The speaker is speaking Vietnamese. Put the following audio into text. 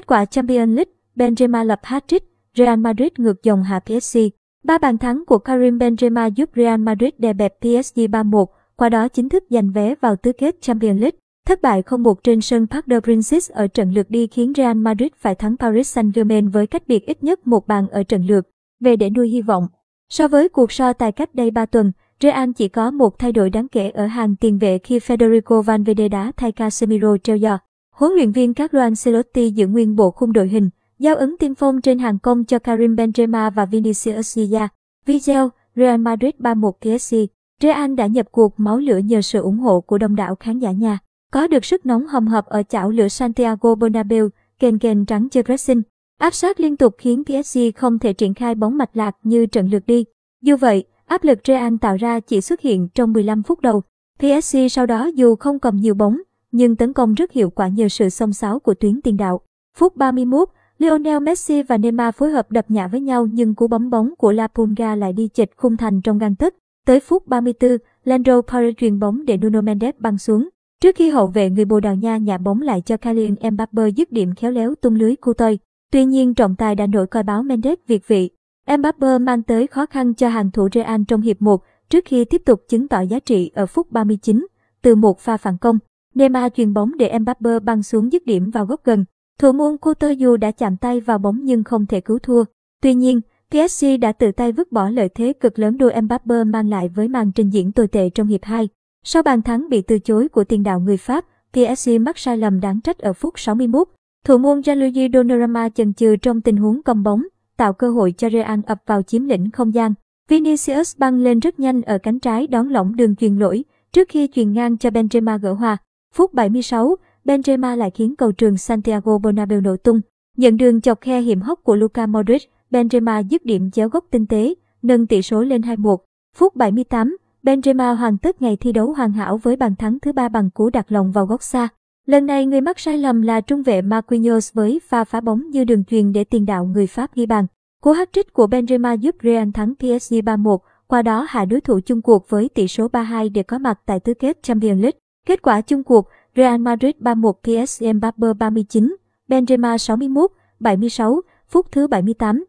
Kết quả Champions League, Benzema lập hat-trick, Real Madrid ngược dòng hạ PSG. Ba bàn thắng của Karim Benzema giúp Real Madrid đè bẹp PSG 3-1, qua đó chính thức giành vé vào tứ kết Champions League. Thất bại 0-1 trên sân Parc des Princes ở trận lượt đi khiến Real Madrid phải thắng Paris Saint-Germain với cách biệt ít nhất một bàn ở trận lượt, về để nuôi hy vọng. So với cuộc so tài cách đây 3 tuần, Real chỉ có một thay đổi đáng kể ở hàng tiền vệ khi Federico Valverde đá thay Casemiro treo giò. Huấn luyện viên Carlo Ancelotti giữ nguyên bộ khung đội hình, giao ứng tiên phong trên hàng công cho Karim Benzema và Vinicius Junior. Video, Real Madrid 3-1 PSG. Real đã nhập cuộc máu lửa nhờ sự ủng hộ của đông đảo khán giả nhà. Có được sức nóng hầm hập ở chảo lửa Santiago Bernabeu, kền kền trắng chơi pressing. Áp sát liên tục khiến PSG không thể triển khai bóng mạch lạc như trận lượt đi. Dù vậy, áp lực Real tạo ra chỉ xuất hiện trong 15 phút đầu. PSG sau đó dù không cầm nhiều bóng, nhưng tấn công rất hiệu quả nhờ sự xông xáo của tuyến tiền đạo. Phút 31, Lionel Messi và Neymar phối hợp đập nhả với nhau nhưng cú bấm bóng của La Pulga lại đi chệch khung thành trong gang tấc. Tới phút 34, Landro Paredes truyền bóng để Nuno Mendes băng xuống. Trước khi hậu vệ người Bồ Đào Nha nhả bóng lại cho Kylian Mbappe dứt điểm khéo léo tung lưới khu tơi. Tuy nhiên trọng tài đã nổi coi báo Mendes việt vị. Mbappe mang tới khó khăn cho hàng thủ Real trong hiệp 1 trước khi tiếp tục chứng tỏ giá trị ở phút 39 từ một pha phản công. Neymar chuyền bóng để Mbappe băng xuống dứt điểm vào góc gần. Thủ môn Coutinho đã chạm tay vào bóng nhưng không thể cứu thua. Tuy nhiên, PSG đã tự tay vứt bỏ lợi thế cực lớn đôi Mbappe mang lại với màn trình diễn tồi tệ trong hiệp 2. Sau bàn thắng bị từ chối của tiền đạo người Pháp, PSG mắc sai lầm đáng trách ở phút 61. Thủ môn Gianluigi Donnarumma chần chừ trong tình huống cầm bóng, tạo cơ hội cho Real ập vào chiếm lĩnh không gian. Vinicius băng lên rất nhanh ở cánh trái đón lỏng đường truyền lỗi, trước khi truyền ngang cho Benzema gỡ hòa. Phút 76, Benzema lại khiến cầu trường Santiago Bernabeu nổ tung. Nhận đường chọc khe hiểm hóc của Luka Modric, Benzema dứt điểm chéo góc tinh tế, nâng tỷ số lên 2-1. Phút 78, Benzema hoàn tất ngày thi đấu hoàn hảo với bàn thắng thứ ba bằng cú đặt lòng vào góc xa. Lần này người mắc sai lầm là trung vệ Marquinhos với pha phá bóng như đường truyền để tiền đạo người Pháp ghi bàn. Cú hat-trick của Benzema giúp Real thắng PSG 3-1, qua đó hạ đối thủ chung cuộc với tỷ số 3-2 để có mặt tại tứ kết Champions League. Kết quả chung cuộc, Real Madrid 3-1 PSG Mbappé 39, Benzema 61, 76, phút thứ 78,